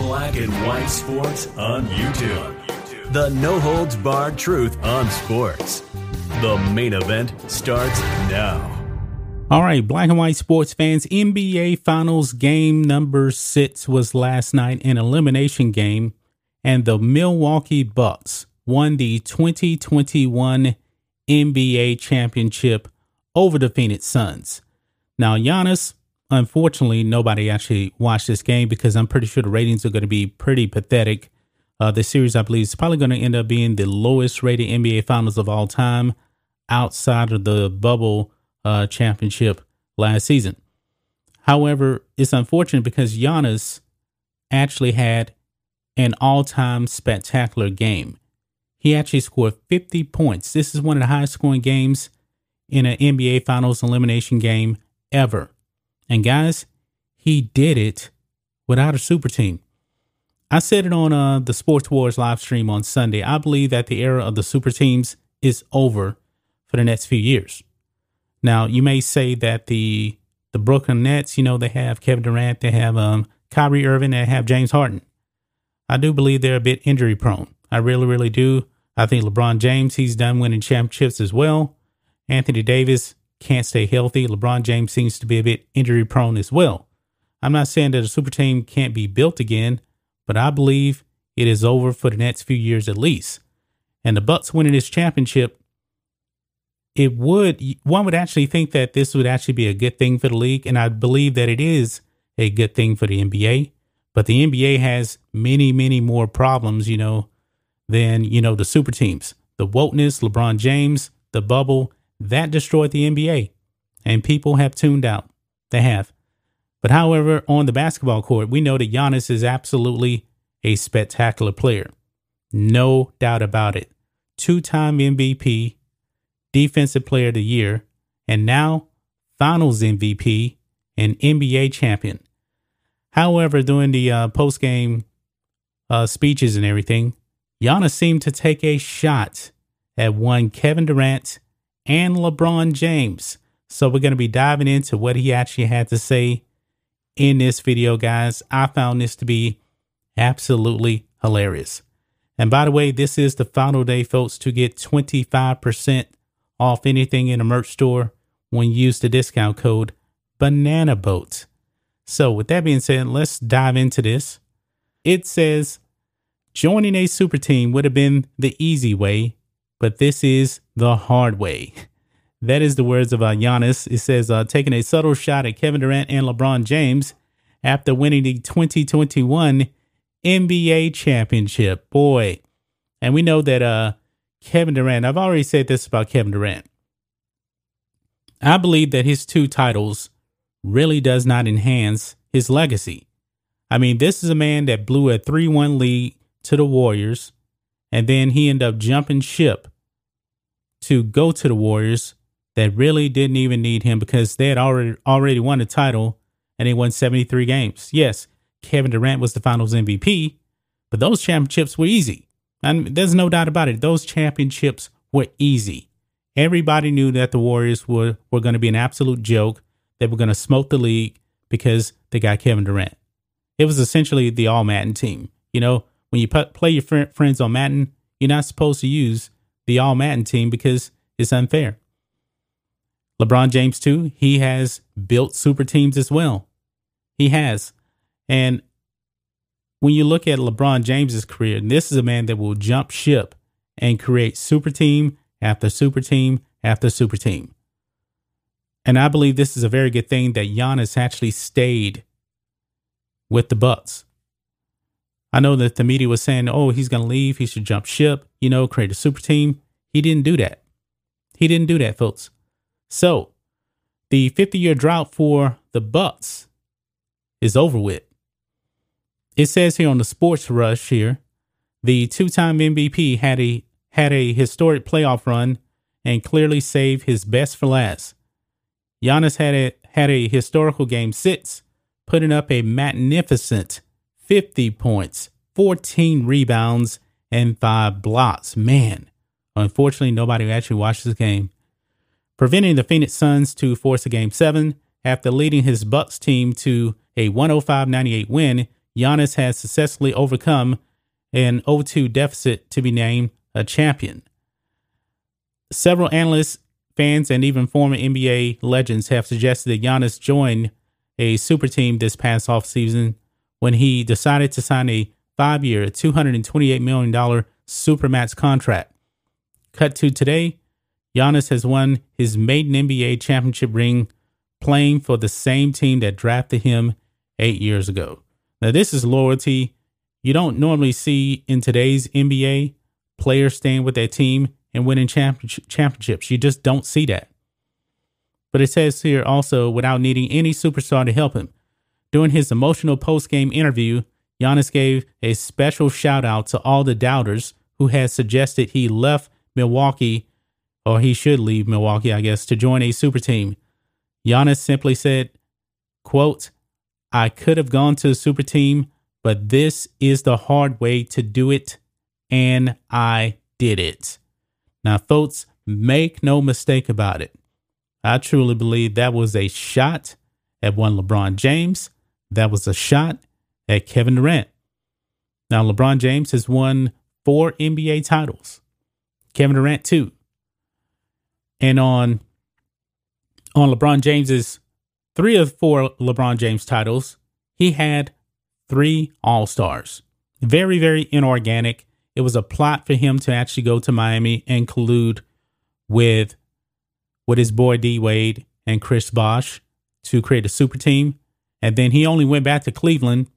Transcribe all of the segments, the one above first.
Black and White Sports on YouTube. The no holds barred truth on sports. The main event starts now. All right, black and white sports fans, NBA Finals game number six was last night, an elimination game, and the Milwaukee Bucks won the 2021 NBA championship over the Phoenix Suns. Now, Giannis unfortunately, nobody actually watched this game because I'm pretty sure the ratings are going to be pretty pathetic. Uh, the series, I believe, is probably going to end up being the lowest rated NBA Finals of all time outside of the bubble uh, championship last season. However, it's unfortunate because Giannis actually had an all time spectacular game. He actually scored 50 points. This is one of the highest scoring games in an NBA Finals elimination game ever. And guys, he did it without a super team. I said it on uh, the Sports Wars live stream on Sunday. I believe that the era of the super teams is over for the next few years. Now, you may say that the the Brooklyn Nets, you know, they have Kevin Durant, they have um, Kyrie Irving, they have James Harden. I do believe they're a bit injury prone. I really, really do. I think LeBron James, he's done winning championships as well. Anthony Davis, can't stay healthy. LeBron James seems to be a bit injury prone as well. I'm not saying that a super team can't be built again, but I believe it is over for the next few years at least. And the Bucks winning this championship, it would one would actually think that this would actually be a good thing for the league, and I believe that it is a good thing for the NBA. But the NBA has many, many more problems, you know, than you know the super teams. The wokeness, LeBron James, the bubble, that destroyed the NBA, and people have tuned out. They have. But however, on the basketball court, we know that Giannis is absolutely a spectacular player. No doubt about it. Two time MVP, Defensive Player of the Year, and now Finals MVP and NBA champion. However, during the uh, post game uh, speeches and everything, Giannis seemed to take a shot at one Kevin Durant and LeBron James. So we're going to be diving into what he actually had to say in this video, guys. I found this to be absolutely hilarious. And by the way, this is the final day, folks, to get 25% off anything in a merch store when you use the discount code Banana Boat. So, with that being said, let's dive into this. It says joining a super team would have been the easy way, but this is the hard way. That is the words of uh, Giannis. It says, uh, taking a subtle shot at Kevin Durant and LeBron James after winning the 2021 NBA championship. Boy. And we know that uh, Kevin Durant, I've already said this about Kevin Durant. I believe that his two titles really does not enhance his legacy. I mean, this is a man that blew a 3 1 lead to the Warriors and then he ended up jumping ship to go to the Warriors that really didn't even need him because they had already already won the title and they won 73 games. Yes, Kevin Durant was the finals MVP, but those championships were easy. And there's no doubt about it. Those championships were easy. Everybody knew that the Warriors were, were going to be an absolute joke. They were going to smoke the league because they got Kevin Durant. It was essentially the all Madden team. You know, when you play your fr- friends on Madden, you're not supposed to use the all Madden team because it's unfair. LeBron James, too, he has built super teams as well. He has. And when you look at LeBron James's career, this is a man that will jump ship and create super team after super team after super team. And I believe this is a very good thing that Giannis actually stayed with the Bucks. I know that the media was saying, oh, he's going to leave. He should jump ship, you know, create a super team. He didn't do that. He didn't do that, folks. So the 50 year drought for the Bucks is over with. it says here on the Sports Rush here, the two-time MVP had a had a historic playoff run and clearly saved his best for last. Giannis had a had a historical game six, putting up a magnificent 50 points, 14 rebounds, and five blocks. Man, unfortunately, nobody actually watched this game. Preventing the Phoenix Suns to force a game seven after leading his Bucks team to a 105 98 win, Giannis has successfully overcome an 0-2 deficit to be named a champion. Several analysts, fans, and even former NBA legends have suggested that Giannis join a super team this past offseason when he decided to sign a five-year, $228 million supermax contract. Cut to today, Giannis has won his maiden NBA championship ring playing for the same team that drafted him eight years ago. Now, this is loyalty you don't normally see in today's NBA players staying with their team and winning championships. You just don't see that. But it says here also without needing any superstar to help him. During his emotional post game interview, Giannis gave a special shout out to all the doubters who had suggested he left Milwaukee, or he should leave Milwaukee, I guess, to join a super team. Giannis simply said, quote, I could have gone to a super team, but this is the hard way to do it, and I did it. Now, folks, make no mistake about it. I truly believe that was a shot at one LeBron James. That was a shot at Kevin Durant. Now, LeBron James has won four NBA titles. Kevin Durant, too. And on on LeBron James's three of four LeBron James titles, he had three All Stars. Very, very inorganic. It was a plot for him to actually go to Miami and collude with with his boy D Wade and Chris Bosh to create a super team. And then he only went back to Cleveland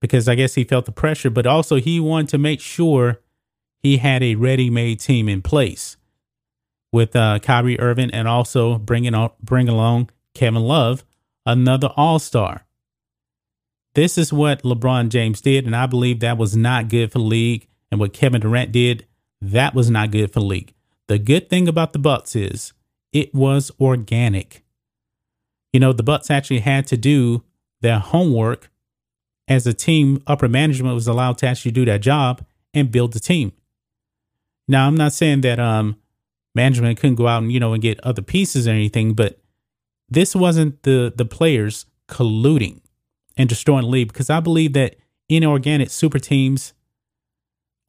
because I guess he felt the pressure, but also he wanted to make sure he had a ready-made team in place with uh, Kyrie Irving and also bringing on, bring along Kevin Love, another All Star. This is what LeBron James did, and I believe that was not good for the league. And what Kevin Durant did, that was not good for the league. The good thing about the Bucks is it was organic. You know, the Bucks actually had to do their homework as a team. Upper management was allowed to actually do that job and build the team. Now, I'm not saying that um management couldn't go out and you know and get other pieces or anything, but this wasn't the the players colluding and destroying the league because I believe that inorganic super teams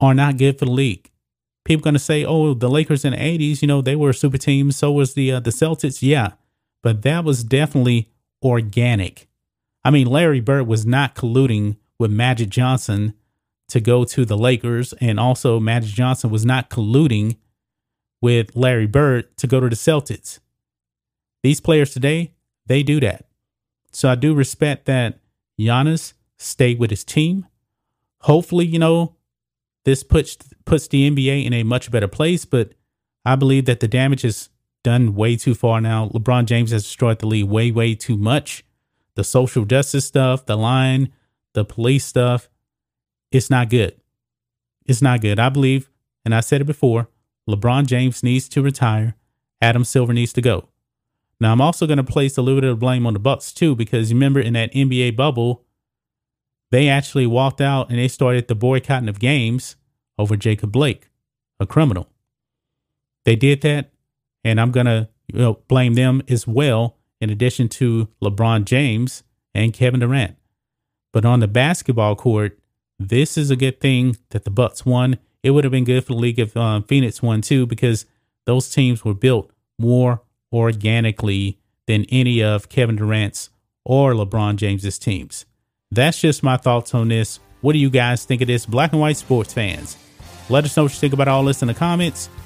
are not good for the league. People going to say, "Oh, the Lakers in the '80s, you know, they were super team. So was the uh, the Celtics." Yeah, but that was definitely organic. I mean, Larry Bird was not colluding with Magic Johnson to go to the Lakers, and also Magic Johnson was not colluding with Larry Bird to go to the Celtics. These players today, they do that. So I do respect that Giannis stayed with his team. Hopefully, you know, this puts puts the NBA in a much better place, but I believe that the damage is done way too far now. LeBron James has destroyed the league way, way too much. The social justice stuff, the line, the police stuff, it's not good. It's not good. I believe, and I said it before, LeBron James needs to retire. Adam Silver needs to go. Now I'm also going to place a little bit of blame on the Bucks too, because you remember in that NBA bubble, they actually walked out and they started the boycotting of games over Jacob Blake, a criminal. They did that, and I'm going to you know, blame them as well, in addition to LeBron James and Kevin Durant. But on the basketball court, this is a good thing that the Bucks won. It would have been good for the league if um, Phoenix won too, because those teams were built more organically than any of Kevin Durant's or LeBron James's teams. That's just my thoughts on this. What do you guys think of this, black and white sports fans? Let us know what you think about all this in the comments.